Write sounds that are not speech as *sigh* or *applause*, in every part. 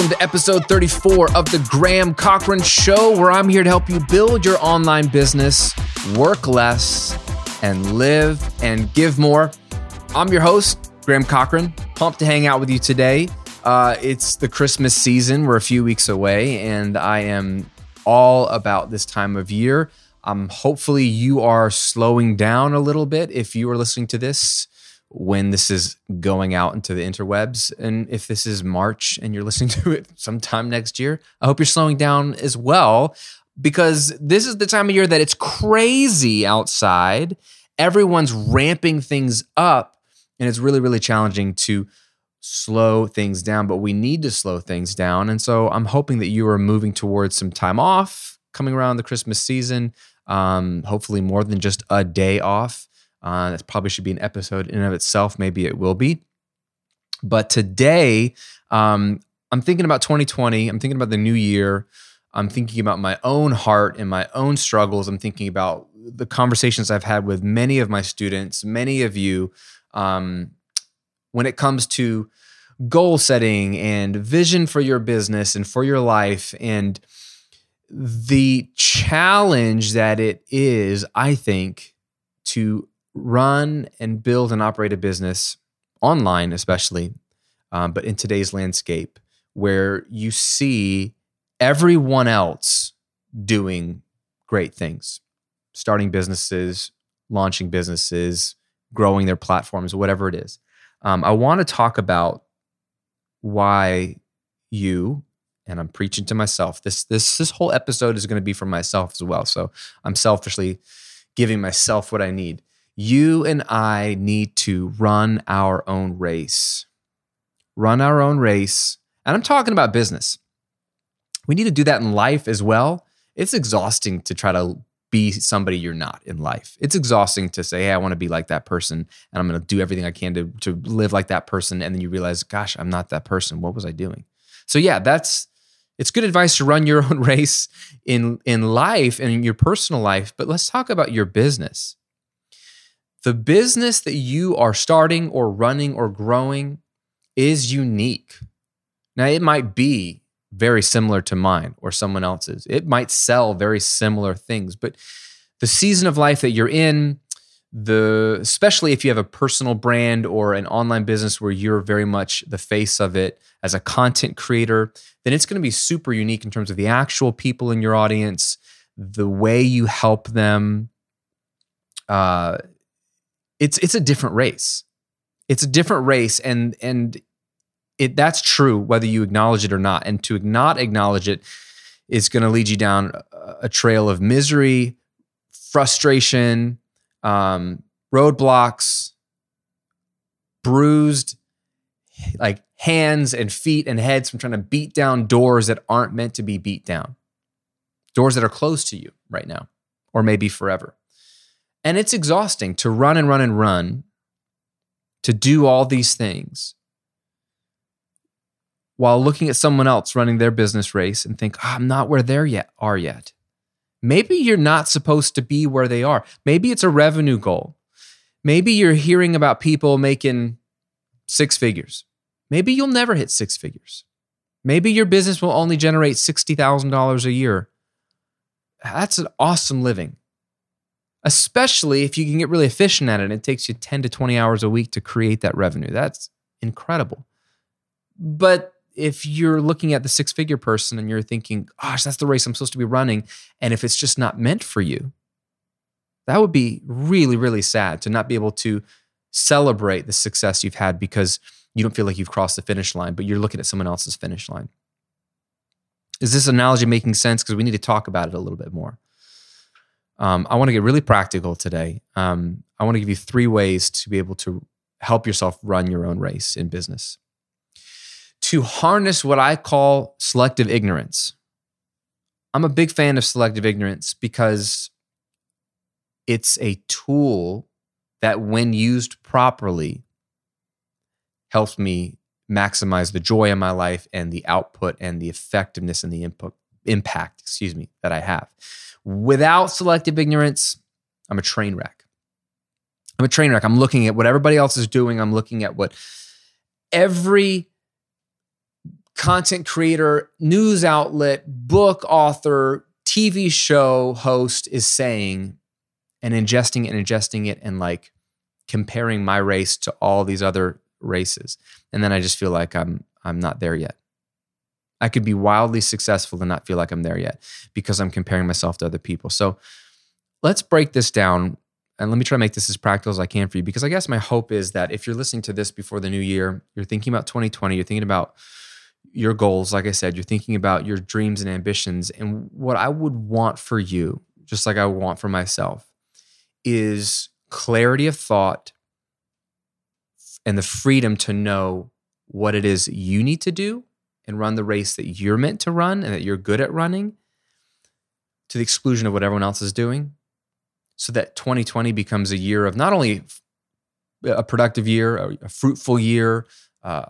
welcome to episode 34 of the Graham Cochran Show, where I'm here to help you build your online business, work less, and live and give more. I'm your host, Graham Cochran. Pumped to hang out with you today. Uh, it's the Christmas season. We're a few weeks away, and I am all about this time of year. Um, hopefully, you are slowing down a little bit if you are listening to this when this is going out into the interwebs. And if this is March and you're listening *laughs* to it sometime next year, I hope you're slowing down as well because this is the time of year that it's crazy outside. Everyone's ramping things up, and it's really, really challenging to slow things down, but we need to slow things down. And so I'm hoping that you are moving towards some time off coming around the Christmas season. Um, hopefully, more than just a day off. Uh, that probably should be an episode in and of itself. Maybe it will be. But today, um, I'm thinking about 2020. I'm thinking about the new year. I'm thinking about my own heart and my own struggles. I'm thinking about the conversations I've had with many of my students, many of you, um, when it comes to goal setting and vision for your business and for your life and the challenge that it is, I think, to run and build and operate a business online, especially, um, but in today's landscape where you see everyone else doing great things, starting businesses, launching businesses, growing their platforms, whatever it is. Um, I want to talk about why you and I'm preaching to myself. This this this whole episode is going to be for myself as well. So I'm selfishly giving myself what I need you and I need to run our own race. Run our own race. And I'm talking about business. We need to do that in life as well. It's exhausting to try to be somebody you're not in life. It's exhausting to say, hey, I want to be like that person and I'm going to do everything I can to, to live like that person. And then you realize, gosh, I'm not that person. What was I doing? So, yeah, that's it's good advice to run your *laughs* own race in in life and in your personal life but let's talk about your business the business that you are starting or running or growing is unique. Now, it might be very similar to mine or someone else's. It might sell very similar things, but the season of life that you're in, the especially if you have a personal brand or an online business where you're very much the face of it as a content creator, then it's going to be super unique in terms of the actual people in your audience, the way you help them, uh, it's it's a different race. It's a different race, and and it that's true whether you acknowledge it or not. And to not acknowledge it is going to lead you down a trail of misery, frustration, um, roadblocks, bruised like hands and feet and heads from trying to beat down doors that aren't meant to be beat down, doors that are closed to you right now, or maybe forever. And it's exhausting to run and run and run, to do all these things while looking at someone else running their business race and think, oh, I'm not where they yet are yet. Maybe you're not supposed to be where they are. Maybe it's a revenue goal. Maybe you're hearing about people making six figures. Maybe you'll never hit six figures. Maybe your business will only generate $60,000 a year. That's an awesome living especially if you can get really efficient at it. It takes you 10 to 20 hours a week to create that revenue. That's incredible. But if you're looking at the six figure person and you're thinking, gosh, that's the race I'm supposed to be running. And if it's just not meant for you, that would be really, really sad to not be able to celebrate the success you've had because you don't feel like you've crossed the finish line, but you're looking at someone else's finish line. Is this analogy making sense? Because we need to talk about it a little bit more. Um, I want to get really practical today. Um, I want to give you three ways to be able to help yourself run your own race in business. To harness what I call selective ignorance. I'm a big fan of selective ignorance because it's a tool that, when used properly, helps me maximize the joy in my life and the output and the effectiveness and the input impact, excuse me, that I have. Without selective ignorance, I'm a train wreck. I'm a train wreck. I'm looking at what everybody else is doing. I'm looking at what every content creator, news outlet, book author, TV show host is saying and ingesting it and ingesting it and like comparing my race to all these other races. And then I just feel like I'm I'm not there yet. I could be wildly successful and not feel like I'm there yet because I'm comparing myself to other people. So let's break this down and let me try to make this as practical as I can for you because I guess my hope is that if you're listening to this before the new year, you're thinking about 2020, you're thinking about your goals, like I said, you're thinking about your dreams and ambitions. And what I would want for you, just like I want for myself, is clarity of thought and the freedom to know what it is you need to do and run the race that you're meant to run and that you're good at running to the exclusion of what everyone else is doing. So that 2020 becomes a year of not only a productive year, a, fruitful year, uh,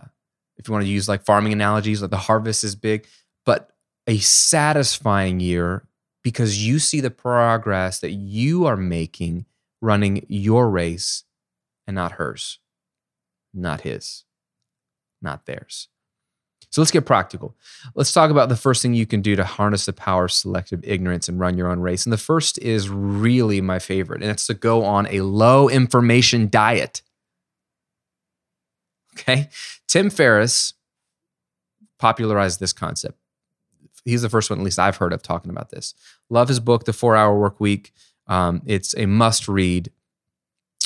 if you want to use like farming analogies, like the harvest is big, but a satisfying year because you see the progress that you are making running your race and not hers, not his, not theirs. So let's get practical. Let's talk about the first thing you can do to harness the power of selective ignorance and run your own race. And the first is really my favorite, and it's to go on a low information diet. Okay. Tim Ferriss popularized this concept. He's the first one, at least I've heard of, talking about this. Love his book, The Four Hour Work Week. Um, it's a must read.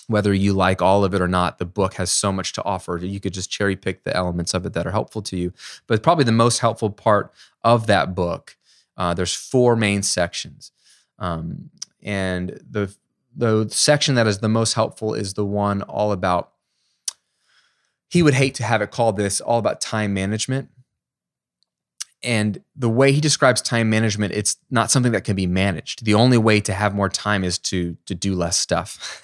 Whether you like all of it or not, the book has so much to offer. You could just cherry pick the elements of it that are helpful to you. But probably the most helpful part of that book, uh, there's four main sections. Um, and the the section that is the most helpful is the one all about he would hate to have it called this all about time management. And the way he describes time management, it's not something that can be managed. The only way to have more time is to to do less stuff,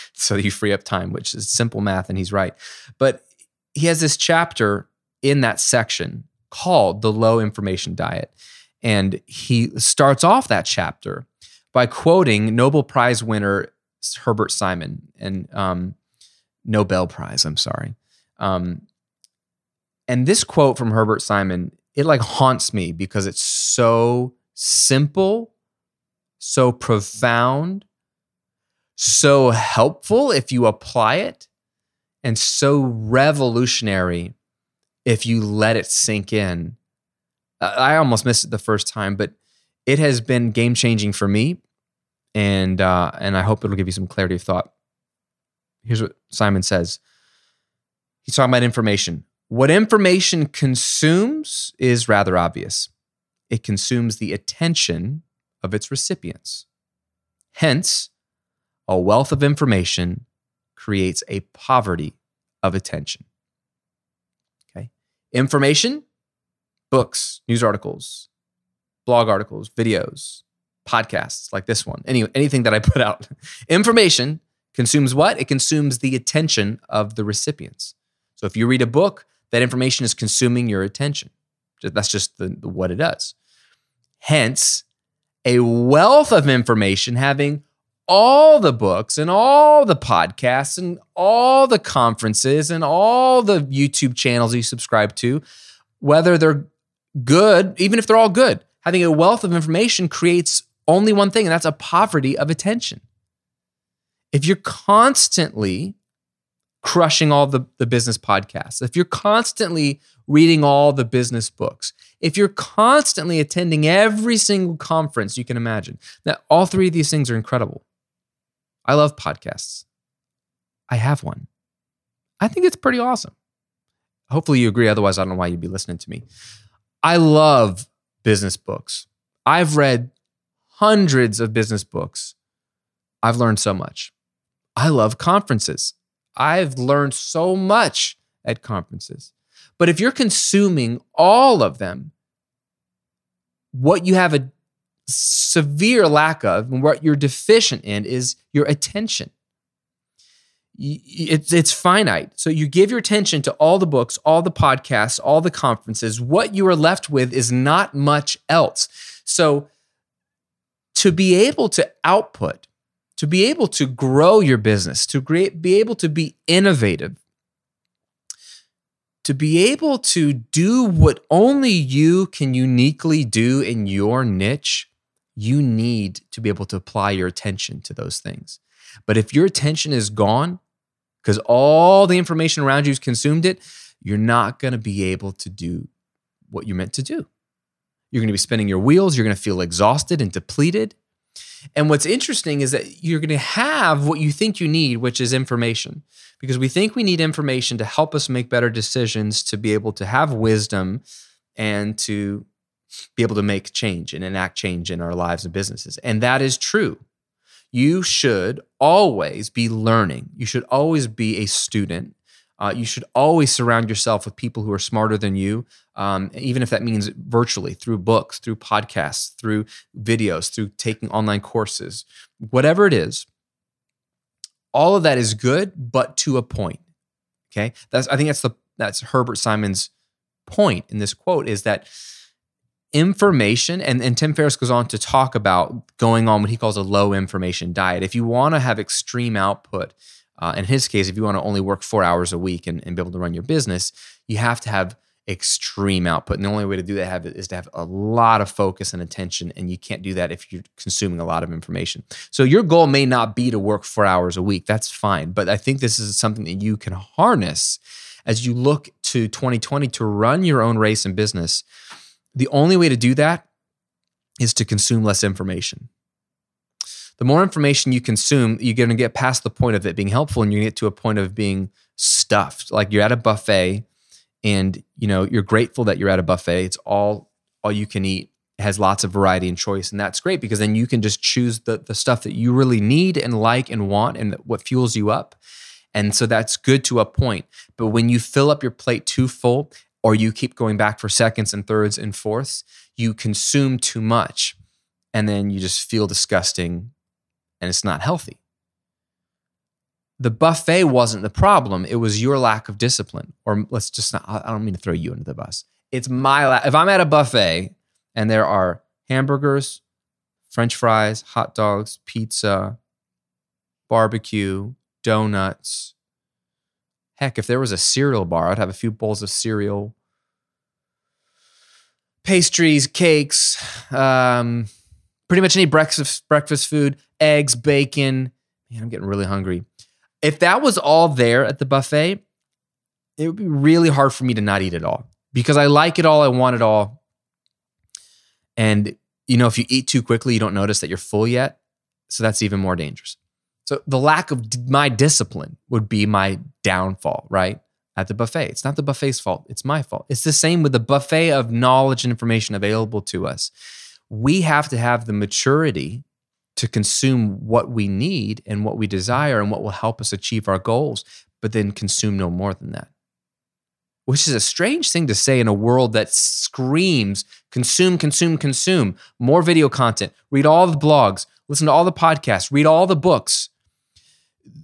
*laughs* so you free up time, which is simple math, and he's right. But he has this chapter in that section called the low information diet, and he starts off that chapter by quoting Nobel Prize winner Herbert Simon and um, Nobel Prize. I'm sorry. Um, and this quote from Herbert Simon, it like haunts me because it's so simple, so profound, so helpful if you apply it, and so revolutionary if you let it sink in. I almost missed it the first time, but it has been game changing for me, and uh, and I hope it'll give you some clarity of thought. Here's what Simon says. He's talking about information. What information consumes is rather obvious. It consumes the attention of its recipients. Hence, a wealth of information creates a poverty of attention. Okay. Information, books, news articles, blog articles, videos, podcasts like this one, any, anything that I put out. *laughs* information consumes what? It consumes the attention of the recipients. So if you read a book, that information is consuming your attention. That's just the, what it does. Hence, a wealth of information having all the books and all the podcasts and all the conferences and all the YouTube channels you subscribe to, whether they're good, even if they're all good, having a wealth of information creates only one thing, and that's a poverty of attention. If you're constantly crushing all the, the business podcasts, if you're constantly reading all the business books, if you're constantly attending every single conference you can imagine, that all three of these things are incredible. I love podcasts. I have one. I think it's pretty awesome. Hopefully you agree. Otherwise, I don't know why you'd be listening to me. I love business books. I've read hundreds of business books. I've learned so much. I love conferences. I've learned so much at conferences. But if you're consuming all of them, what you have a severe lack of and what you're deficient in is your attention. It's, it's finite. So you give your attention to all the books, all the podcasts, all the conferences. What you are left with is not much else. So to be able to output to be able to grow your business, to be able to be innovative, to be able to do what only you can uniquely do in your niche, you need to be able to apply your attention to those things. But if your attention is gone because all the information around you has consumed it, you're not going to be able to do what you're meant to do. You're going to be spinning your wheels. You're going to feel exhausted and depleted. And what's interesting is that you're going to have what you think you need, which is information, because we think we need information to help us make better decisions, to be able to have wisdom, and to be able to make change and enact change in our lives and businesses. And that is true. You should always be learning, you should always be a student. Uh, you should always surround yourself with people who are smarter than you, um, even if that means virtually through books, through podcasts, through videos, through taking online courses, whatever it is. All of that is good, but to a point. Okay, that's I think that's the that's Herbert Simon's point in this quote is that information and, and tim ferriss goes on to talk about going on what he calls a low information diet if you want to have extreme output uh, in his case, if you want to only work four hours a week and, and be able to run your business, you have to have extreme output. And the only way to do that is to have a lot of focus and attention. And you can't do that if you're consuming a lot of information. So your goal may not be to work four hours a week. That's fine. But I think this is something that you can harness as you look to 2020 to run your own race and business. The only way to do that is to consume less information the more information you consume, you're going to get past the point of it being helpful and you get to a point of being stuffed. Like you're at a buffet and you know, you're grateful that you're at a buffet. It's all all you can eat. It has lots of variety and choice and that's great because then you can just choose the the stuff that you really need and like and want and what fuels you up. And so that's good to a point. But when you fill up your plate too full or you keep going back for seconds and thirds and fourths, you consume too much and then you just feel disgusting and it's not healthy. The buffet wasn't the problem. It was your lack of discipline. Or let's just not, I don't mean to throw you under the bus. It's my, la- if I'm at a buffet and there are hamburgers, french fries, hot dogs, pizza, barbecue, donuts. Heck, if there was a cereal bar, I'd have a few bowls of cereal, pastries, cakes, um, pretty much any breakfast breakfast food, eggs, bacon. Man, I'm getting really hungry. If that was all there at the buffet, it would be really hard for me to not eat it all because I like it all, I want it all. And you know, if you eat too quickly, you don't notice that you're full yet. So that's even more dangerous. So the lack of my discipline would be my downfall, right? At the buffet. It's not the buffet's fault, it's my fault. It's the same with the buffet of knowledge and information available to us we have to have the maturity to consume what we need and what we desire and what will help us achieve our goals, but then consume no more than that. Which is a strange thing to say in a world that screams consume, consume, consume, more video content, read all the blogs, listen to all the podcasts, read all the books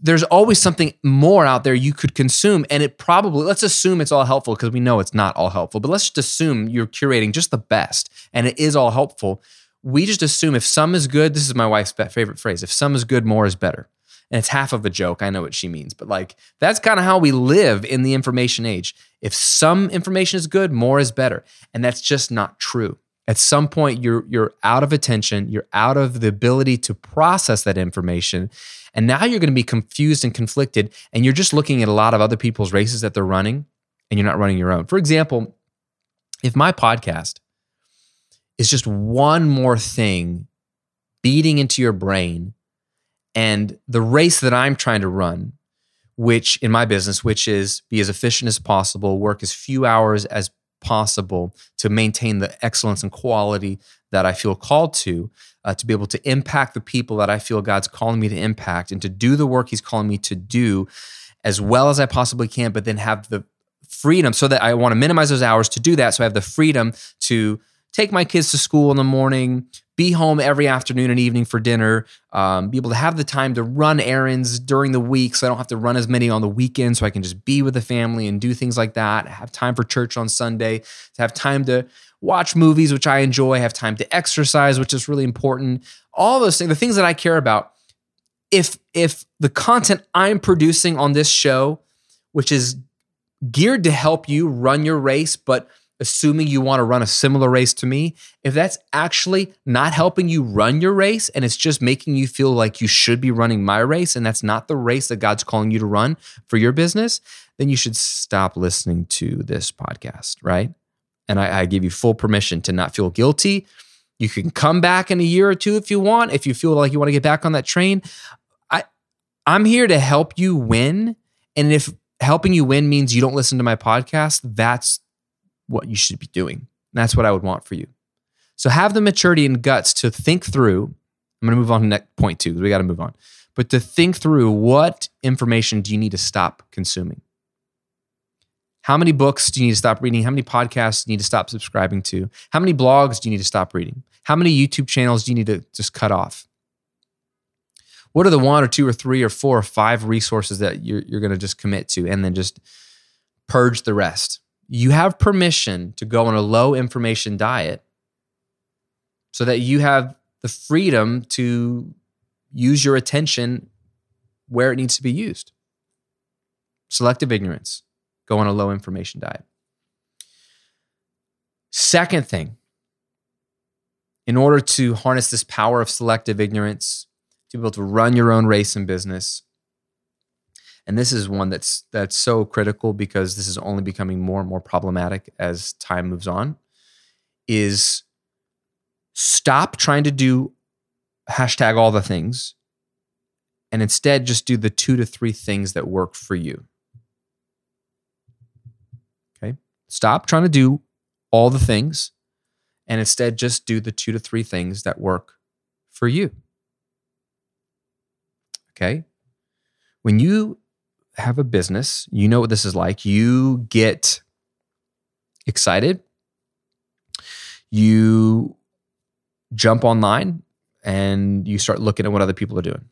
there's always something more out there you could consume. And it probably, let's assume it's all helpful because we know it's not all helpful, but let's just assume you're curating just the best and it is all helpful. We just assume if some is good, this is my wife's favorite phrase if some is good, more is better. And it's half of a joke. I know what she means, but like that's kind of how we live in the information age. If some information is good, more is better. And that's just not true. At some point, you're, you're out of attention, you're out of the ability to process that information and now you're going to be confused and conflicted, and you're just looking at a lot of other people's races that they're running, and you're not running your own. For example, if my podcast is just one more thing beating into your brain, and the race that I'm trying to run, which in my business, which is be as efficient as possible, work as few hours as possible to maintain the excellence and quality that I feel called to, uh, to be able to impact the people that I feel God's calling me to impact and to do the work He's calling me to do as well as I possibly can, but then have the freedom so that I want to minimize those hours to do that. So I have the freedom to take my kids to school in the morning, be home every afternoon and evening for dinner, um, be able to have the time to run errands during the week so I don't have to run as many on the weekend so I can just be with the family and do things like that, have time for church on Sunday, to have time to watch movies, which I enjoy, have time to exercise, which is really important. All those things, the things that I care about. If if the content I'm producing on this show, which is geared to help you run your race, but assuming you want to run a similar race to me, if that's actually not helping you run your race and it's just making you feel like you should be running my race and that's not the race that God's calling you to run for your business, then you should stop listening to this podcast, right? And I, I give you full permission to not feel guilty. You can come back in a year or two if you want, if you feel like you want to get back on that train. I I'm here to help you win. And if helping you win means you don't listen to my podcast, that's what you should be doing. That's what I would want for you. So have the maturity and guts to think through. I'm going to move on to next point two because we got to move on. But to think through what information do you need to stop consuming? How many books do you need to stop reading? How many podcasts do you need to stop subscribing to? How many blogs do you need to stop reading? How many YouTube channels do you need to just cut off? What are the one or two or three or four or five resources that you're, you're going to just commit to and then just purge the rest? You have permission to go on a low information diet so that you have the freedom to use your attention where it needs to be used. Selective ignorance go on a low information diet. Second thing, in order to harness this power of selective ignorance, to be able to run your own race in business, and this is one that's that's so critical because this is only becoming more and more problematic as time moves on, is stop trying to do hashtag all the things and instead just do the two to three things that work for you. Okay. Stop trying to do all the things and instead just do the two to three things that work for you. Okay. When you have a business, you know what this is like. You get excited, you jump online, and you start looking at what other people are doing.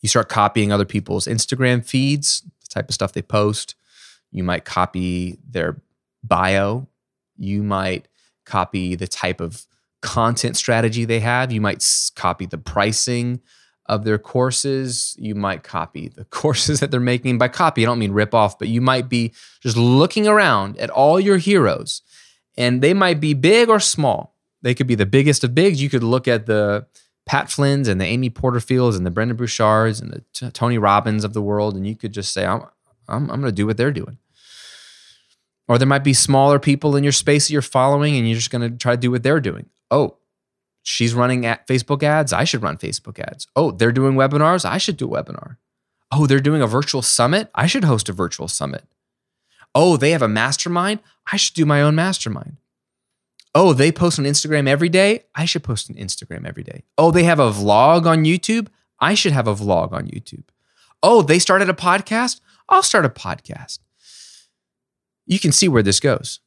You start copying other people's Instagram feeds, the type of stuff they post. You might copy their bio. You might copy the type of content strategy they have. You might copy the pricing of their courses. You might copy the *laughs* courses that they're making. By copy, I don't mean rip off, but you might be just looking around at all your heroes, and they might be big or small. They could be the biggest of bigs. You could look at the Pat Flynn's and the Amy Porterfields and the Brendon Burchards and the T- Tony Robbins of the world, and you could just say, I'm, I'm, I'm going to do what they're doing. Or there might be smaller people in your space that you're following and you're just going to try to do what they're doing. Oh, she's running at Facebook ads. I should run Facebook ads. Oh, they're doing webinars. I should do a webinar. Oh, they're doing a virtual summit. I should host a virtual summit. Oh, they have a mastermind. I should do my own mastermind. Oh, they post on Instagram every day. I should post on Instagram every day. Oh, they have a vlog on YouTube. I should have a vlog on YouTube. Oh, they started a podcast. I'll start a podcast you can see where this goes.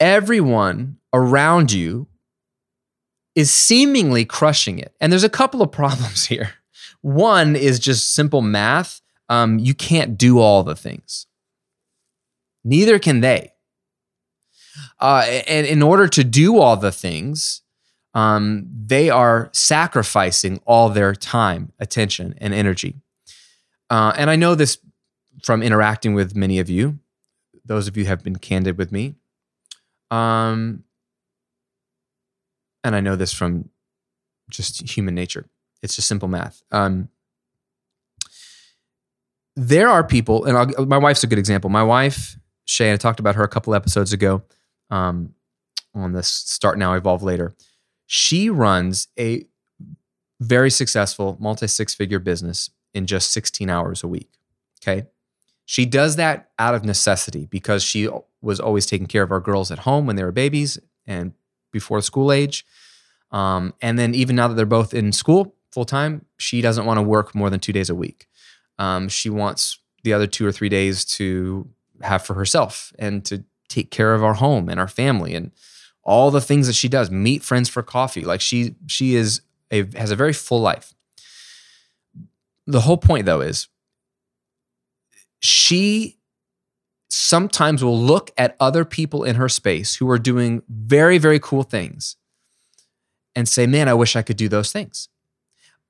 Everyone around you is seemingly crushing it. And there's a couple of *laughs* problems here. One is just simple math. Um, you can't do all the things, neither can they. Uh, and in order to do all the things, um, they are sacrificing all their time, attention, and energy. Uh, and I know this from interacting with many of you, those of you have been candid with me. Um, and I know this from just human nature. It's just simple math. Um, there are people, and I'll, my wife's a good example. My wife, Shay, I talked about her a couple episodes ago um, on this Start Now, Evolve Later. She runs a very successful multi six figure business in just 16 hours a week. Okay. She does that out of necessity because she was always taking care of our girls at home when they were babies and before school age. Um, and then even now that they're both in school full time, she doesn't want to work more than two days a week. Um, she wants the other two or three days to have for herself and to take care of our home and our family and all the things that she does. Meet friends for coffee. Like she she is a has a very full life. The whole point though is she sometimes will look at other people in her space who are doing very, very cool things and say, man, I wish I could do those things.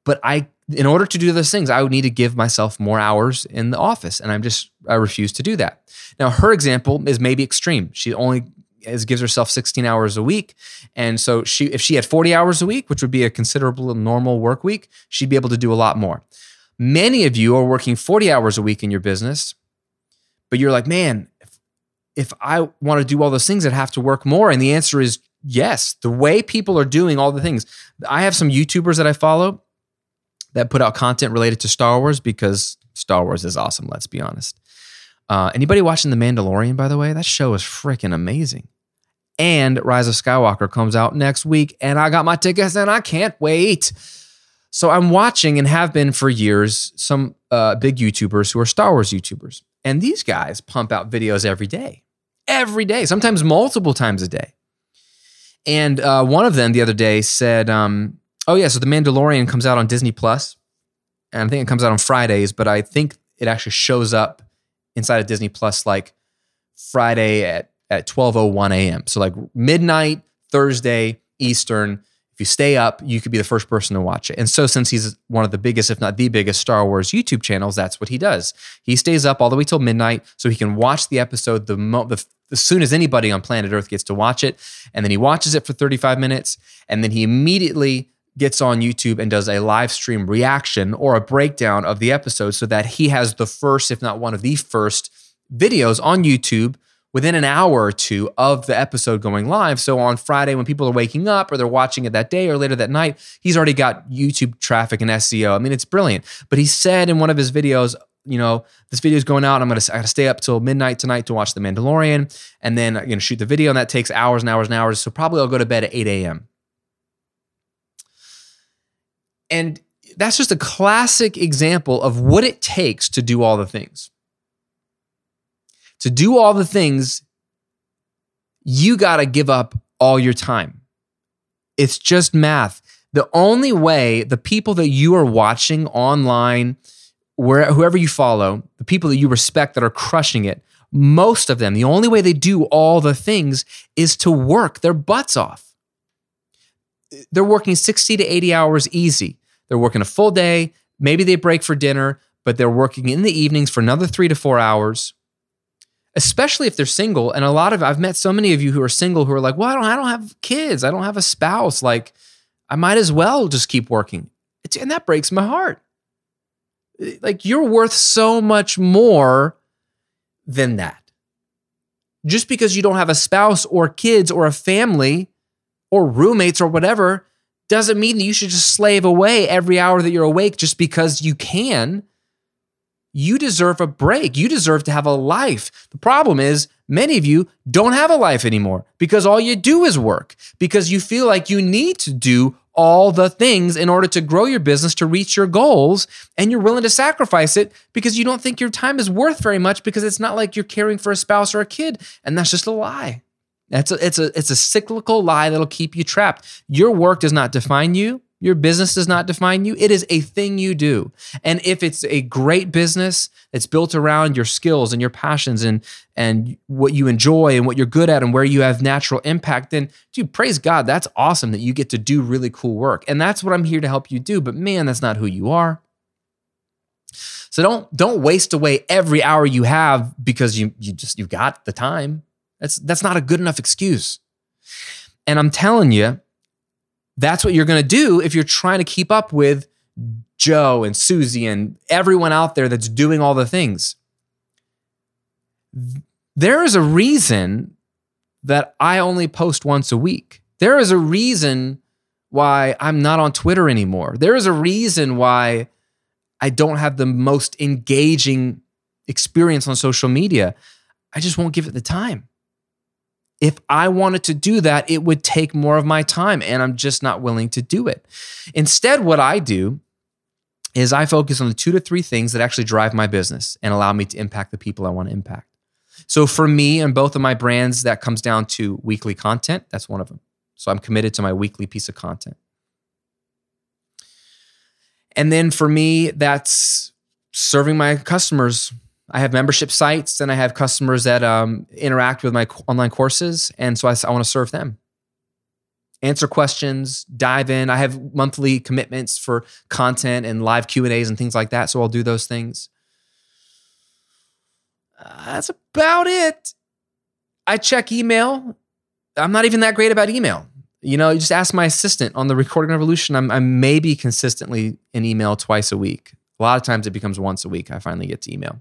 But I in order to do those things, I would need to give myself more hours in the office. And I'm just, I refuse to do that. Now, her example is maybe extreme. She only is, gives herself 16 hours a week. And so she, if she had 40 hours a week, which would be a considerable normal work week, she'd be able to do a lot more. Many of you are working 40 hours a week in your business, but you're like, man, if, if I want to do all those things, I'd have to work more. And the answer is yes. The way people are doing all the things. I have some YouTubers that I follow that put out content related to Star Wars because Star Wars is awesome, let's be honest. Uh, anybody watching The Mandalorian, by the way, that show is freaking amazing. And Rise of Skywalker comes out next week, and I got my tickets and I can't wait. So I'm watching and have been for years some uh, big YouTubers who are Star Wars YouTubers. And these guys pump out videos every day, every day, sometimes multiple times a day. And uh, one of them the other day said, um, Oh, yeah, so The Mandalorian comes out on Disney Plus, and I think it comes out on Fridays, but I think it actually shows up inside of Disney Plus like Friday at, at 12.01 a.m. So like midnight, Thursday, Eastern. You stay up, you could be the first person to watch it. And so, since he's one of the biggest, if not the biggest, Star Wars YouTube channels, that's what he does. He stays up all the way till midnight so he can watch the episode the, mo- the as soon as anybody on planet Earth gets to watch it. And then he watches it for 35 minutes. And then he immediately gets on YouTube and does a live stream reaction or a breakdown of the episode so that he has the first, if not one of the first, videos on YouTube within an hour or two of the episode going live. So on Friday, when people are waking up or they're watching it that day or later that night, he's already got YouTube traffic and SEO. I mean, it's brilliant. But he said in one of his videos, you know, this video is going out. I'm gonna I gotta stay up till midnight tonight to watch The Mandalorian, and then I'm gonna shoot the video, and that takes hours and hours and hours. So probably I'll go to bed at 8 a.m. And that's just a classic example of what it takes to do all the things. To do all the things, you got to give up all your time. It's just math. The only way the people that you are watching online, where whoever you follow, the people that you respect that are crushing it, most of them, the only way they do all the things is to work their butts off. They're working 60 to 80 hours easy. They're working a full day. Maybe they break for dinner, but they're working in the evenings for another three to four hours. Especially if they're single, and a lot of I've met so many of you who are single who are like, "Well, I don't, I don't have kids. I don't have a spouse. Like, I might as well just keep working." It's, and that breaks my heart. Like, you're worth so much more than that. Just because you don't have a spouse or kids or a family or roommates or whatever doesn't mean that you should just slave away every hour that you're awake just because you can. You deserve a break. You deserve to have a life. The problem is, many of you don't have a life anymore because all you do is work, because you feel like you need to do all the things in order to grow your business to reach your goals. And you're willing to sacrifice it because you don't think your time is worth very much because it's not like you're caring for a spouse or a kid. And that's just a lie. That's a, it's a it's a cyclical lie that'll keep you trapped. Your work does not define you. Your business does not define you. It is a thing you do. And if it's a great business that's built around your skills and your passions and and what you enjoy and what you're good at and where you have natural impact, then dude, praise God, that's awesome that you get to do really cool work. And that's what I'm here to help you do. But man, that's not who you are. So don't don't waste away every hour you have because you you just you got the time. That's that's not a good enough excuse. And I'm telling you, that's what you're going to do if you're trying to keep up with Joe and Susie and everyone out there that's doing all the things. There is a reason that I only post once a week. There is a reason why I'm not on Twitter anymore. There is a reason why I don't have the most engaging experience on social media. I just won't give it the time if I wanted to do that, it would take more of my time, and I'm just not willing to do it. Instead, what I do is I focus on the two to three things that actually drive my business and allow me to impact the people I want to impact. So for me and both of my brands, that comes down to weekly content. That's one of them. So I'm committed to my weekly piece of content. And then for me, that's serving my customers I have membership sites and I have customers that um, interact with my online courses. And so I, I want to serve them. answer questions, dive in. I have monthly commitments for content and live Q&As and things like that, so I'll do those things. Uh, that's about it. I check email. I'm not even that great about email. You know, you just ask my assistant on the Recording Revolution. I'm, I'm maybe consistently in email twice a week. A lot of times it becomes once a week. I finally get to email.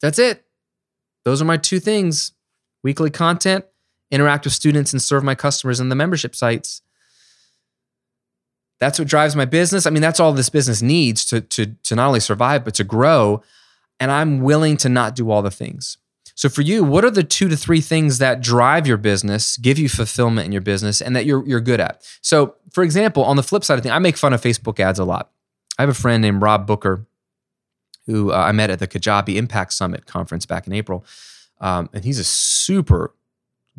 That's it. Those are my two things weekly content, interact with students, and serve my customers in the membership sites. That's what drives my business. I mean, that's all this business needs to, to, to not only survive, but to grow. And I'm willing to not do all the things. So for you, what are the two to three things that drive your business, give you fulfillment in your business, and that you're you're good at? So, for example, on the flip side of things, I make fun of Facebook ads a lot. I have a friend named Rob Booker, who uh, I met at the Kajabi Impact Summit conference back in April, um, and he's a super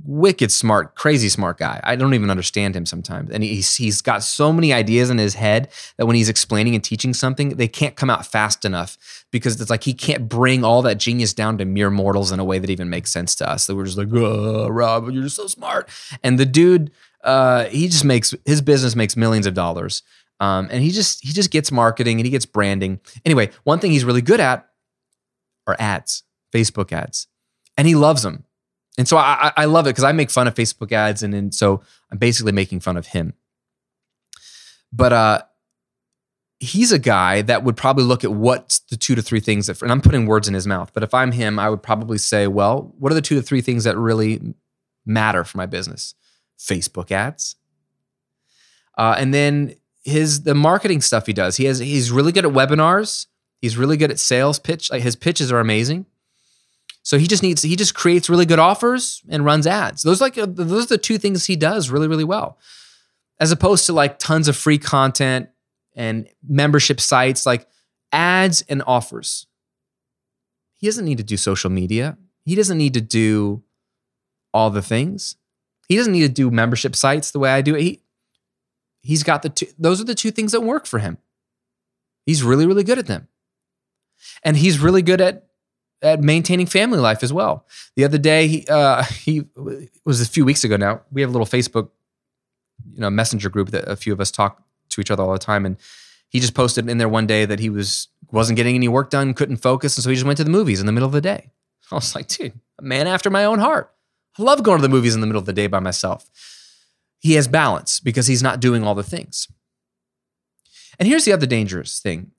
wicked smart, crazy smart guy. I don't even understand him sometimes. And he's he's got so many ideas in his head that when he's explaining and teaching something, they can't come out fast enough because it's like he can't bring all that genius down to mere mortals in a way that even makes sense to us. That we're just like, oh, Rob, you're just so smart. And the dude, uh, he just makes his business makes millions of dollars. Um, and he just he just gets marketing and he gets branding. Anyway, one thing he's really good at are ads, Facebook ads, and he loves them and so I, I love it because I make fun of Facebook ads, and, and so I'm basically making fun of him. But uh, he's a guy that would probably look at what's the two to three things that, and I'm putting words in his mouth, but if I'm him, I would probably say, well, what are the two to three things that really matter for my business? Facebook ads. Uh, and then his the marketing stuff he does. He has he's really good at webinars. He's really good at sales pitch. Like his pitches are amazing. So he just needs he just creates really good offers and runs ads. Those like those are the two things he does really really well. As opposed to like tons of free content and membership sites like ads and offers. He doesn't need to do social media. He doesn't need to do all the things. He doesn't need to do membership sites the way I do it. He he's got the two those are the two things that work for him. He's really really good at them. And he's really good at at maintaining family life as well. The other day, he, uh, *laughs* he was a few weeks ago now. We have a little Facebook, you know, messenger group that a few of us talk to each other all the time, and he just posted in there one day that he was wasn't getting any work done, couldn't focus, and so he just went to the movies in the middle of the day. *laughs* I was like, dude, a man after my own heart. I love going to the movies in the middle of the day by myself. He has balance because he's not doing all the things. And here's the other dangerous thing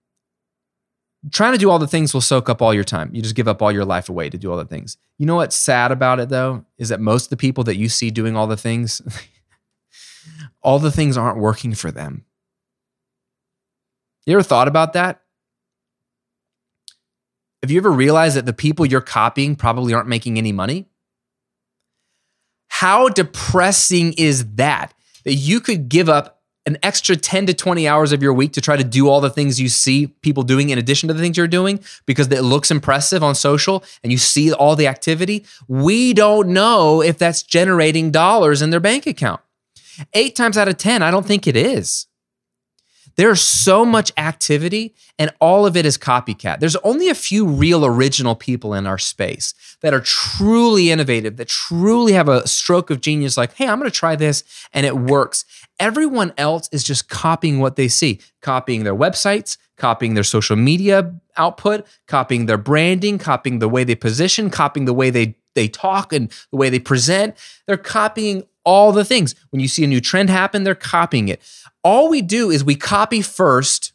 trying to do all the things will soak up all your time. You just give up all your life away to do all the things. You know what's sad about it though is that most of the people that you see doing all the things, *laughs* all the things aren't working for them. You ever thought about that? Have you ever realized that the people you're copying probably aren't making any money? How depressing is that? That you could give up an extra 10 to 20 hours of your week to try to do all the things you see people doing in addition to the things you're doing because it looks impressive on social and you see all the activity, we don't know if that's generating dollars in their bank account. Eight times out of 10, I don't think it is. There's so much activity, and all of it is copycat. There's only a few real original people in our space that are truly innovative, that truly have a stroke of genius, like, hey, I'm gonna try this, and it works. Everyone else is just copying what they see, copying their websites, copying their social media output, copying their branding, copying the way they position, copying the way they they talk and the way they present. They're copying all the things. When you see a new trend happen, they're copying it. All we do is we copy first,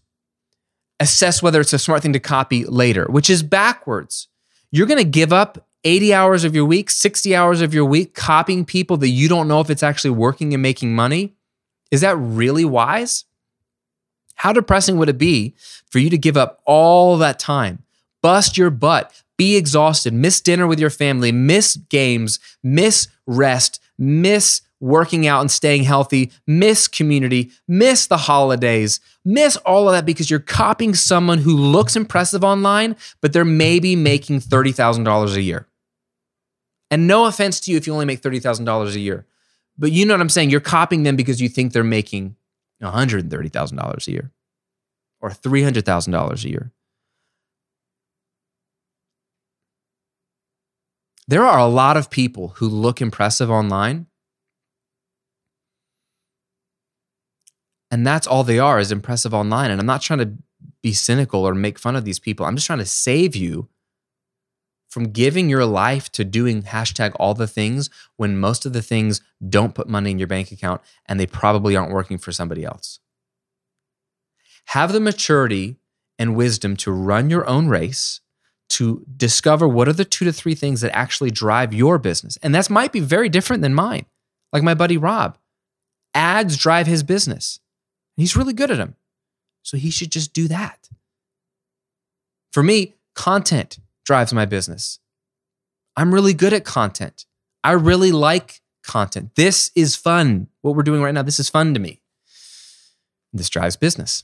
assess whether it's a smart thing to copy later, which is backwards. You're going to give up 80 hours of your week, 60 hours of your week copying people that you don't know if it's actually working and making money. Is that really wise? How depressing would it be for you to give up all that time, bust your butt, be exhausted, miss dinner with your family, miss games, miss rest, miss working out and staying healthy, miss community, miss the holidays, miss all of that because you're copying someone who looks impressive online, but they're maybe making $30,000 a year. And no offense to you if you only make $30,000 a year, but you know what I'm saying? You're copying them because you think they're making $130,000 a year or $300,000 a year. There are a lot of people who look impressive online. And that's all they are is impressive online. And I'm not trying to be cynical or make fun of these people. I'm just trying to save you from giving your life to doing hashtag all the things when most of the things don't put money in your bank account and they probably aren't working for somebody else. Have the maturity and wisdom to run your own race to discover what are the two to three things that actually drive your business. And that might be very different than mine. Like my buddy Rob, ads drive his business. He's really good at them. So he should just do that. For me, content drives my business. I'm really good at content. I really like content. This is fun. What we're doing right now, this is fun to me. This drives business.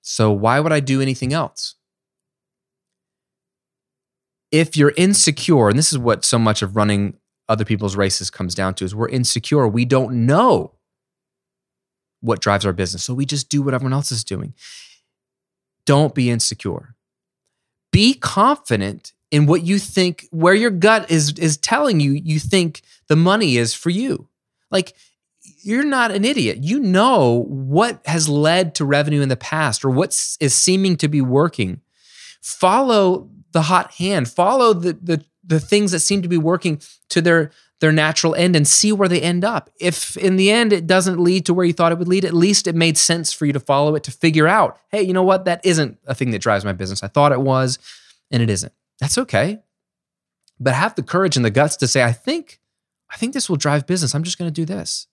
So why would I do anything else? If you're insecure, and this is what so much of running other people's races comes down to is we're insecure. We don't know what drives our business. So we just do what everyone else is doing. Don't be insecure. Be confident in what you think where your gut is is telling you you think the money is for you. Like you're not an idiot. You know what has led to revenue in the past or what is seeming to be working. Follow the hot hand. Follow the the the things that seem to be working to their their natural end and see where they end up. If in the end it doesn't lead to where you thought it would lead, at least it made sense for you to follow it to figure out, hey, you know what? That isn't a thing that drives my business. I thought it was, and it isn't. That's okay. But have the courage and the guts to say, I think, I think this will drive business. I'm just going to do this.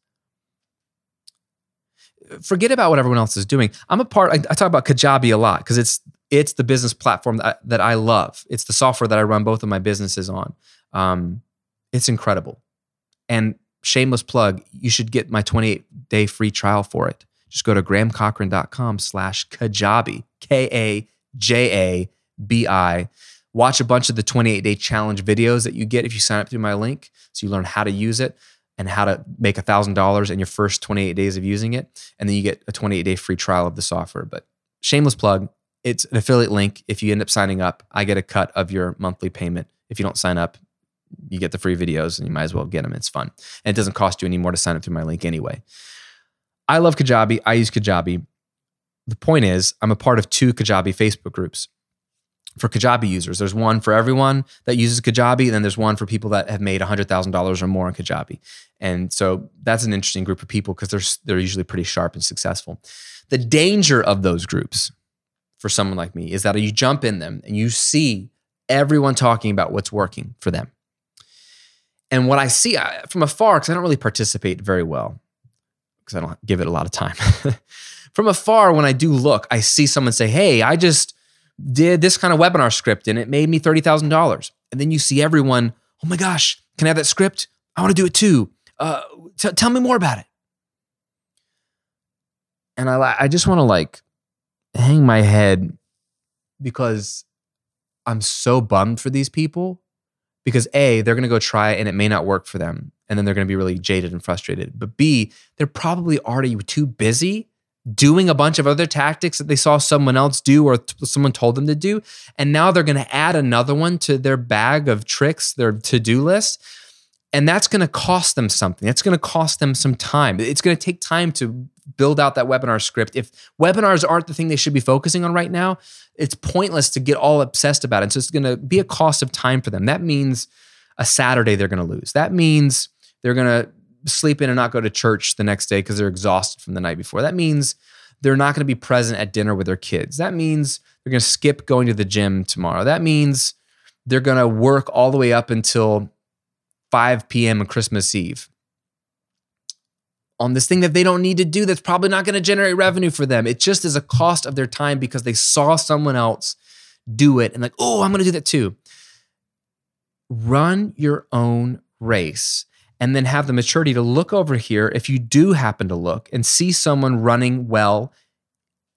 Forget about what everyone else is doing. I'm a part, I, I talk about Kajabi a lot because it's it's the business platform that I, that I love. It's the software that I run both of my businesses on. Um, it's incredible. And shameless plug, you should get my 28 day free trial for it. Just go to grahamcochrane.com slash Kajabi, K A J A B I. Watch a bunch of the 28 day challenge videos that you get if you sign up through my link. So you learn how to use it and how to make $1,000 in your first 28 days of using it. And then you get a 28 day free trial of the software. But shameless plug, it's an affiliate link. If you end up signing up, I get a cut of your monthly payment. If you don't sign up, you get the free videos and you might as well get them. It's fun. And it doesn't cost you any more to sign up through my link anyway. I love Kajabi. I use Kajabi. The point is, I'm a part of two Kajabi Facebook groups for Kajabi users. There's one for everyone that uses Kajabi, and then there's one for people that have made $100,000 or more on Kajabi. And so that's an interesting group of people because they're, they're usually pretty sharp and successful. The danger of those groups for someone like me is that you jump in them and you see everyone talking about what's working for them. And what I see from afar, because I don't really participate very well, because I don't give it a lot of time. *laughs* from afar, when I do look, I see someone say, Hey, I just did this kind of webinar script and it made me $30,000. And then you see everyone, Oh my gosh, can I have that script? I want to do it too. Uh, t- tell me more about it. And I, I just want to like hang my head because I'm so bummed for these people because A, they're going to go try it and it may not work for them. And then they're going to be really jaded and frustrated. But B, they're probably already too busy doing a bunch of other tactics that they saw someone else do or t- someone told them to do. And now they're going to add another one to their bag of tricks, their to do list. And that's going to cost them something. It's going to cost them some time. It's going to take time to build out that webinar script. If webinars aren't the thing they should be focusing on right now, it's pointless to get all obsessed about it. So it's going to be a cost of time for them. That means a Saturday they're going to lose. That means they're going to sleep in and not go to church the next day because they're exhausted from the night before. That means they're not going to be present at dinner with their kids. That means they're going to skip going to the gym tomorrow. That means they're going to work all the way up until 5 p.m. on Christmas Eve on this thing that they don't need to do that's probably not going to generate revenue for them. It just is a cost of their time because they saw someone else do it and like, oh, I'm going to do that too. Run your own race and then have the maturity to look over here if you do happen to look and see someone running well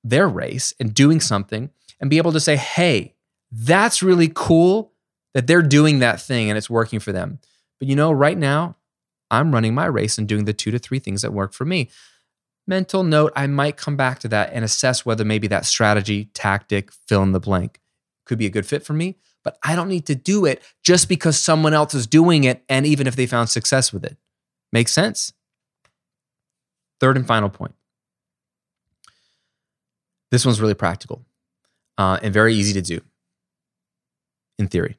their race and doing something and be able to say, hey, that's really cool that they're doing that thing and it's working for them. But you know, right now, I'm running my race and doing the two to three things that work for me. Mental note, I might come back to that and assess whether maybe that strategy, tactic, fill in the blank could be a good fit for me, but I don't need to do it just because someone else is doing it and even if they found success with it. Makes sense? Third and final point This one's really practical uh, and very easy to do in theory.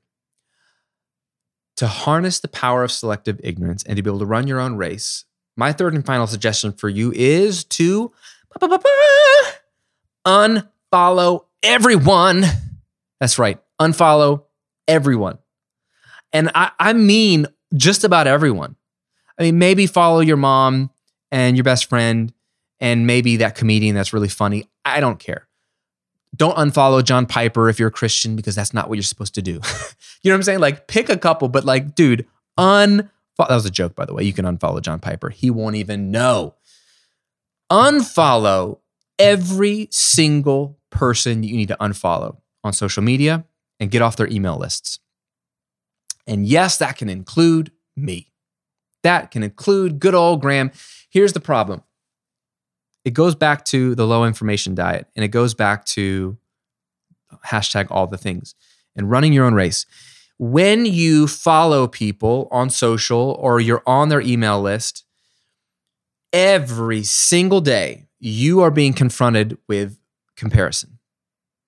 To harness the power of selective ignorance and to be able to run your own race, my third and final suggestion for you is to unfollow everyone. That's right, unfollow everyone. And I, I mean just about everyone. I mean, maybe follow your mom and your best friend and maybe that comedian that's really funny. I don't care. Don't unfollow John Piper if you're a Christian because that's not what you're supposed to do. *laughs* you know what I'm saying? Like pick a couple, but like, dude, unfollow. That was a joke, by the way. You can unfollow John Piper. He won't even know. Unfollow every single person you need to unfollow on social media and get off their email lists. And yes, that can include me. That can include good old Graham. Here's the problem it goes back to the low information diet and it goes back to hashtag all the things and running your own race. When you follow people on social or you're on their email list, every single day you are being confronted with comparison.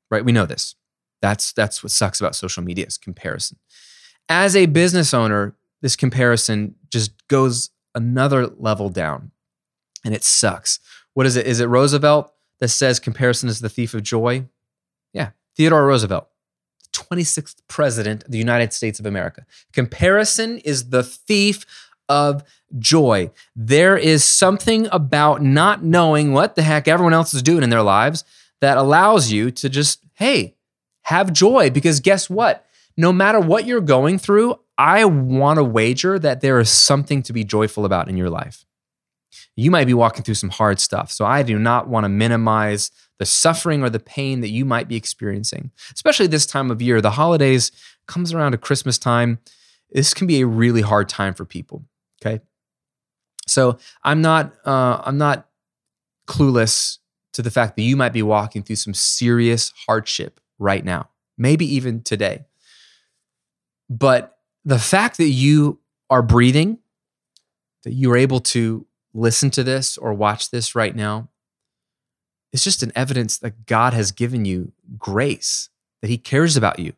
Right? We know this. That's that's what sucks about social media is comparison. As a business owner, this comparison just goes another level down and it sucks. What is it? Is it Roosevelt that says comparison is the thief of joy? Yeah, Theodore Roosevelt, 26th president of the United States of America. Comparison is the thief of joy. There is something about not knowing what the heck everyone else is doing in their lives that allows you to just, hey, have joy. Because guess what? No matter what you're going through, I want to wager that there is something to be joyful about in your life you might be walking through some hard stuff. So I do not want to minimize the suffering or the pain that you might be experiencing, especially this time of year. The holidays comes around at Christmas time. This can be a really hard time for people. Okay. So I'm not uh, I'm not clueless to the fact that you might be walking through some serious hardship right now, maybe even today. But the fact that you are breathing, that you're able to listen to this or watch this right now, it's just an evidence that God has given you grace, that He cares about you.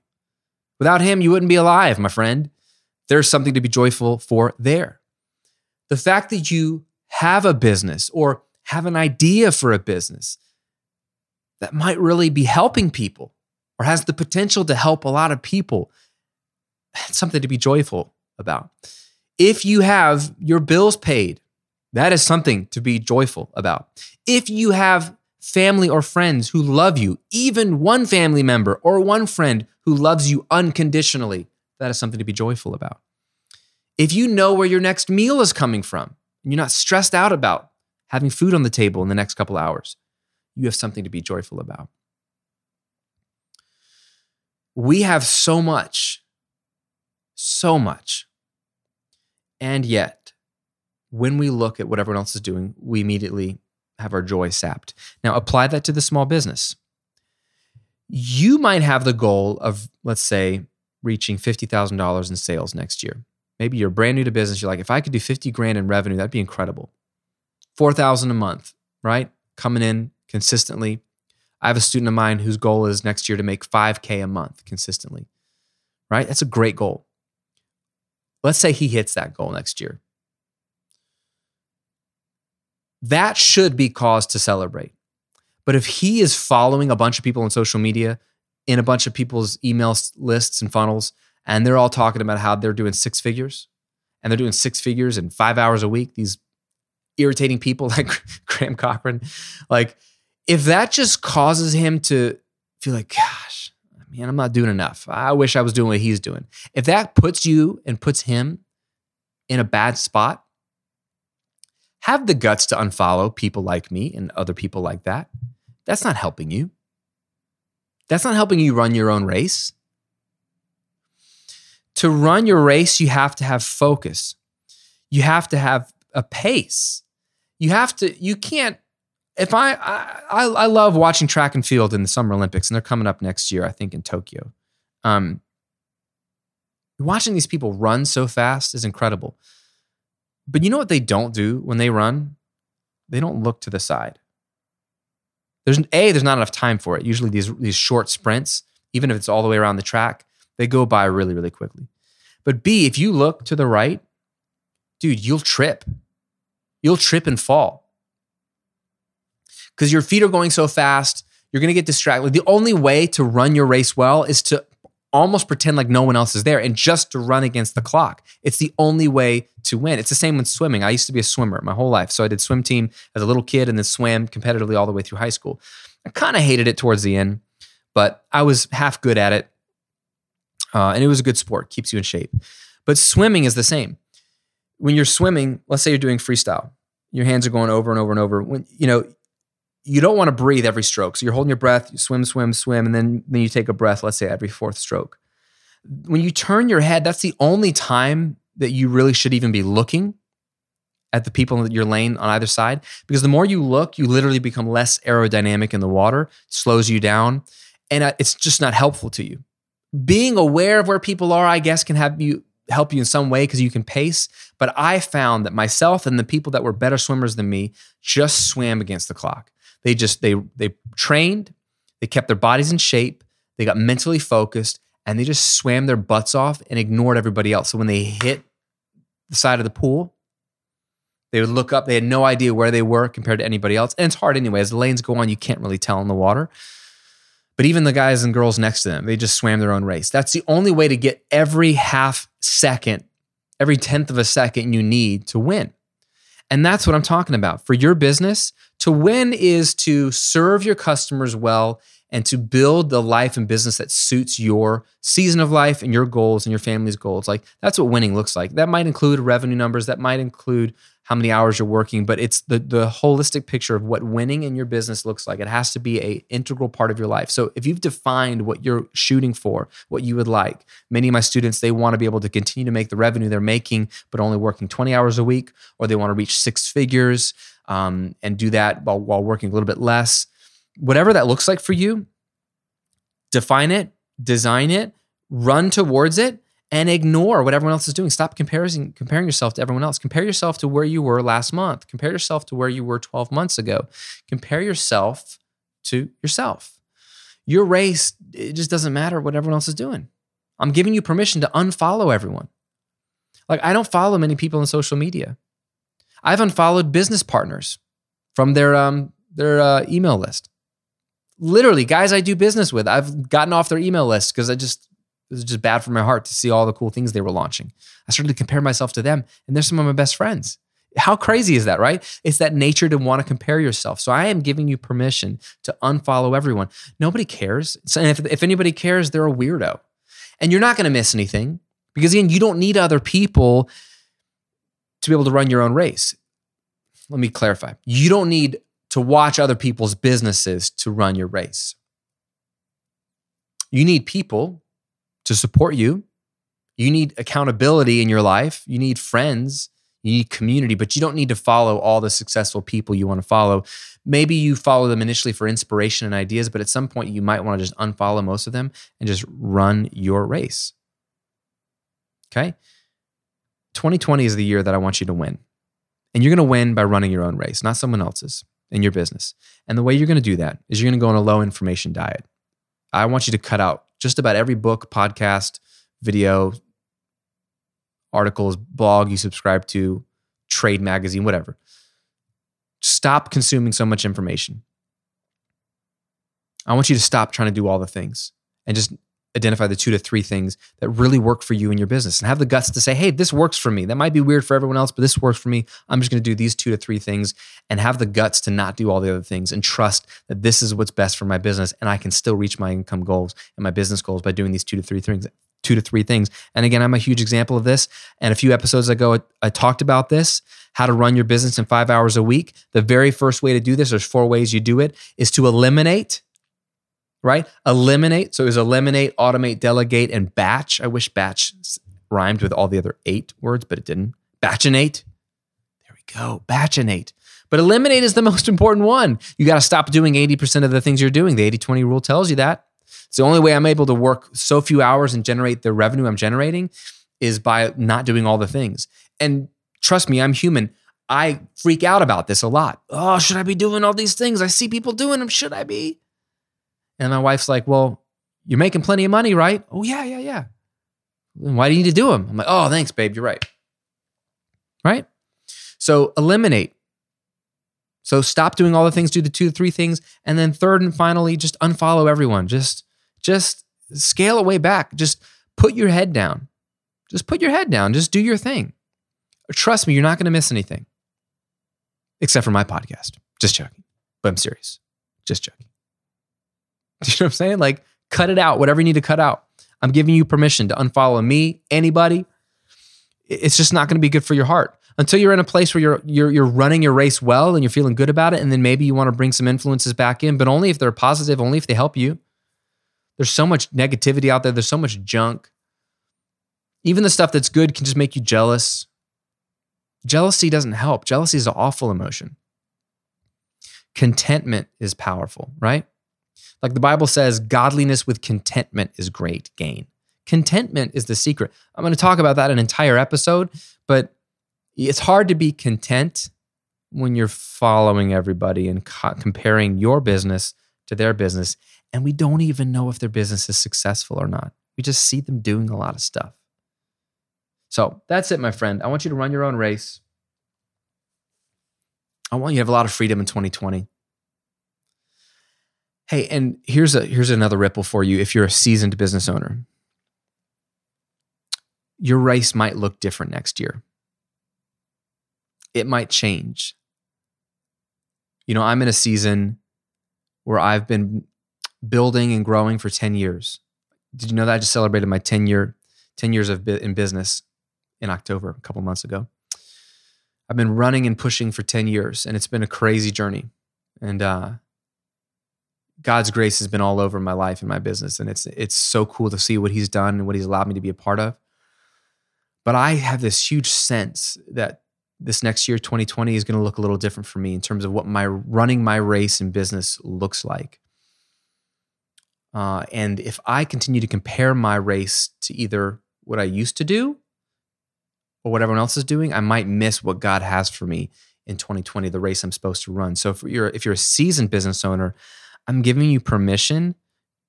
Without Him, you wouldn't be alive, my friend. There's something to be joyful for there. The fact that you have a business or have an idea for a business that might really be helping people or has the potential to help a lot of people, that's something to be joyful about. If you have your bills paid that is something to be joyful about. If you have family or friends who love you, even one family member or one friend who loves you unconditionally, that is something to be joyful about. If you know where your next meal is coming from and you're not stressed out about having food on the table in the next couple hours, you have something to be joyful about. We have so much, so much. And yet, when we look at what everyone else is doing, we immediately have our joy sapped. Now, apply that to the small business. You might have the goal of, let's say, reaching $50,000 in sales next year. Maybe you're brand new to business. You're like, if I could do 50 grand in revenue, that'd be incredible. 4,000 a month, right? Coming in consistently. I have a student of mine whose goal is next year to make 5K a month consistently, right? That's a great goal. Let's say he hits that goal next year that should be cause to celebrate. But if he is following a bunch of people on social media in a bunch of people's email lists and funnels, and they're all talking about how they're doing six figures and they're doing six figures in five hours a week, these irritating people *laughs* like Graham Cochrane, like if that just causes him to feel like, gosh, man, I'm not doing enough. I wish I was doing what he's doing. If that puts you and puts him in a bad spot, have the guts to unfollow people like me and other people like that. That's not helping you. That's not helping you run your own race. To run your race, you have to have focus. You have to have a pace. You have to, you can't, if I, I, I love watching track and field in the Summer Olympics, and they're coming up next year, I think in Tokyo. Um, watching these people run so fast is incredible. But you know what they don't do when they run? They don't look to the side. There's A, there's not enough time for it. Usually these, these short sprints, even if it's all the way around the track, they go by really, really quickly. But B, if you look to the right, dude, you'll trip. You'll trip and fall. Because your feet are going so fast, you're gonna get distracted. The only way to run your race well is to almost pretend like no one else is there and just to run against the clock. It's the only way to win. It's the same with swimming. I used to be a swimmer my whole life. So I did swim team as a little kid and then swam competitively all the way through high school. I kind of hated it towards the end, but I was half good at it. Uh, and it was a good sport, keeps you in shape. But swimming is the same. When you're swimming, let's say you're doing freestyle, your hands are going over and over and over. When you know, you don't want to breathe every stroke. So you're holding your breath, you swim, swim, swim, and then then you take a breath, let's say every fourth stroke. When you turn your head, that's the only time that you really should even be looking at the people in your lane on either side. Because the more you look, you literally become less aerodynamic in the water, slows you down, and uh, it's just not helpful to you. Being aware of where people are, I guess, can have you help you in some way because you can pace. But I found that myself and the people that were better swimmers than me just swam against the clock. They just they they trained, they kept their bodies in shape, they got mentally focused, and they just swam their butts off and ignored everybody else. So when they hit the side of the pool, they would look up. They had no idea where they were compared to anybody else. And it's hard anyway. As the lanes go on, you can't really tell in the water. But even the guys and girls next to them, they just swam their own race. That's the only way to get every half second, every tenth of a second you need to win. And that's what I'm talking about. For your business, to win is to serve your customers well and to build the life and business that suits your season of life and your goals and your family's goals. Like that's what winning looks like. That might include revenue numbers, that might include how many hours you're working, but it's the the holistic picture of what winning in your business looks like. It has to be a integral part of your life. So if you've defined what you're shooting for, what you would like, many of my students they want to be able to continue to make the revenue they're making, but only working 20 hours a week, or they want to reach six figures um, and do that while while working a little bit less whatever that looks like for you, define it, design it, run towards it, and ignore what everyone else is doing. Stop comparing comparing yourself to everyone else. Compare yourself to where you were last month. Compare yourself to where you were 12 months ago. Compare yourself to yourself. Your race, it just doesn't matter what everyone else is doing. I'm giving you permission to unfollow everyone. Like I don't follow many people on social media. I've unfollowed business partners from their um, their uh, email list literally guys I do business with. I've gotten off their email list because I just it was just bad for my heart to see all the cool things they were launching. I started to compare myself to them, and they're some of my best friends. How crazy is that, right? It's that nature to want to compare yourself. So I am giving you permission to unfollow everyone. Nobody cares. And if, if anybody cares, they're a weirdo. And you're not going to miss anything because, again, you don't need other people to be able to run your own race. Let me clarify. You don't need to watch other people's businesses to run your race. You need people to support you. You need accountability in your life. You need friends. You need community, but you don't need to follow all the successful people you want to follow. Maybe you follow them initially for inspiration and ideas, but at some point you might want to just unfollow most of them and just run your race. Okay? 2020 is the year that I want you to win. And you're going to win by running your own race, not someone else's in your business. And the way you're going to do that is you're going to go on a low information diet. I want you to cut out just about every book, podcast, video, articles, blog you subscribe to, trade magazine, whatever. Stop consuming so much information. I want you to stop trying to do all the things and just identify the two to three things that really work for you in your business and have the guts to say, hey, this works for me. That might be weird for everyone else, but this works for me. I'm just going to do these two to three things and have the guts to not do all the other things and trust that this is what's best for my business and I can still reach my income goals and my business goals by doing these two to three things. Two to three things. And again, I'm a huge example of this. And a few episodes ago, I, talked about this how to run your business in five hours a week. The very first way to do this, there's four ways you do it, is to eliminate right? Eliminate. So it was eliminate, automate, delegate, and batch. I wish batch rhymed with all the other eight words, but it didn't. Batchinate. There we go. Batchinate. But eliminate is the *laughs* most important one. You got to stop doing 80% of the things you're doing. The 80 20 rule tells you that. It's the only way I'm able to work so few hours and generate the revenue I'm generating is by not doing all the things. And trust me, I'm human. I freak out about this a lot. Oh, should I be doing all these things? I see people doing them. Should I be? And my wife's like, Well, you're making plenty of money, right? Oh, yeah, yeah, yeah. Why do you need to do them? I'm like, Oh, thanks, babe. You're right. Right? So eliminate. So stop doing all the things, do the two, three things. And then third and finally, just unfollow everyone. Just, just scale it way back. Just put your head down. Just put your head down. Just do your thing. Trust me, you're not going to miss anything except for my podcast. Just joking. But I'm serious. Just joking. *laughs* Do you know what I'm saying? Like, cut it out, whatever you need to cut out. I'm giving you permission to unfollow me, anybody. It's just not going to be good for your heart until you're in a place where you're you're you're running your race well and you're feeling good about it and then maybe you want to bring some influences back in but only if they're positive only if they help you there's so much negativity out there there's so much junk even the stuff that's good can just make you jealous Jealousy doesn't help. Jealousy is an awful emotion. Contentment is powerful, right? Like the Bible says, godliness with contentment is great gain. Contentment is the secret. I'm going to talk about that an entire episode, but it's hard to be content when you're following everybody and co- comparing your business to their business. And we don't even know if their business is successful or not. We just see them doing a lot of stuff. So that's it, my friend. I want you to run your own race. I want you to have a lot of freedom in 2020. Hey, and here's a here's another ripple for you if you're a seasoned business owner. Your race might look different next year. It might change. You know, I'm in a season where I've been building and growing for 10 years. Did you know that I just celebrated my 10 year 10 years of in business? in October, a couple months ago. I've been running and pushing for 10 years, and it's been a crazy journey. And uh, God's grace has been all over my life and my business, and it's it's so cool to see what He's done and what He's allowed me to be a part of. But I have this huge sense that this next year, 2020, is going to look a little different for me in terms of what my running my race in business looks like. Uh, and if I continue to compare my race to either what I used to do or what everyone else is doing, I might miss what God has for me in 2020, the race I'm supposed to run. So if you're if you're a seasoned business owner, I'm giving you permission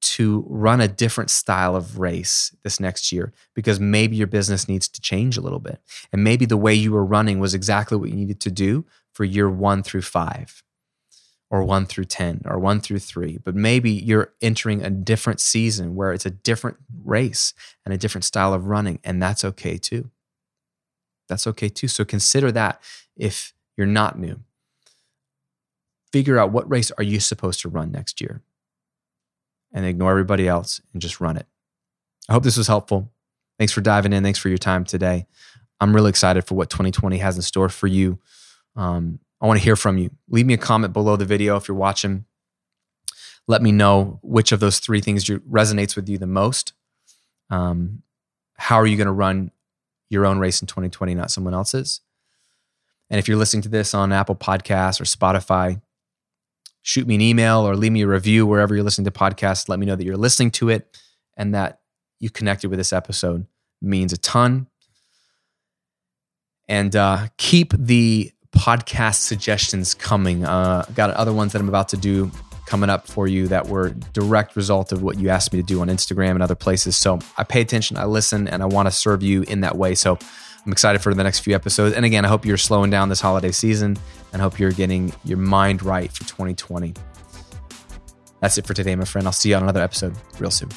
to run a different style of race this next year because maybe your business needs to change a little bit. And maybe the way you were running was exactly what you needed to do for year 1 through 5 or 1 through 10 or 1 through 3. But maybe you're entering a different season where it's a different race and a different style of running and that's okay too that's okay too. So consider that if you're not new. Figure out what race are you supposed to run next year and ignore everybody else and just run it. I hope this was helpful. Thanks for diving in. Thanks for your time today. I'm really excited for what 2020 has in store for you. Um, I want to hear from you. Leave me a comment below the video if you're watching. Let me know which of those three things resonates with you the most. Um, how are you going to run your own race in 2020, not someone else's. And if you're listening to this on Apple Podcasts or Spotify, shoot me an email or leave me a review wherever you're listening to podcasts. Let me know that you're listening to it and that you connected with this episode means a ton. And uh, keep the podcast suggestions coming. Uh, got other ones that I'm about to do coming up for you that were direct result of what you asked me to do on Instagram and other places. So I pay attention, I listen, and I want to serve you in that way. So I'm excited for the next few episodes. And again, I hope you're slowing down this holiday season and hope you're getting your mind right for 2020. That's it for today, my friend. I'll see you on another episode real soon.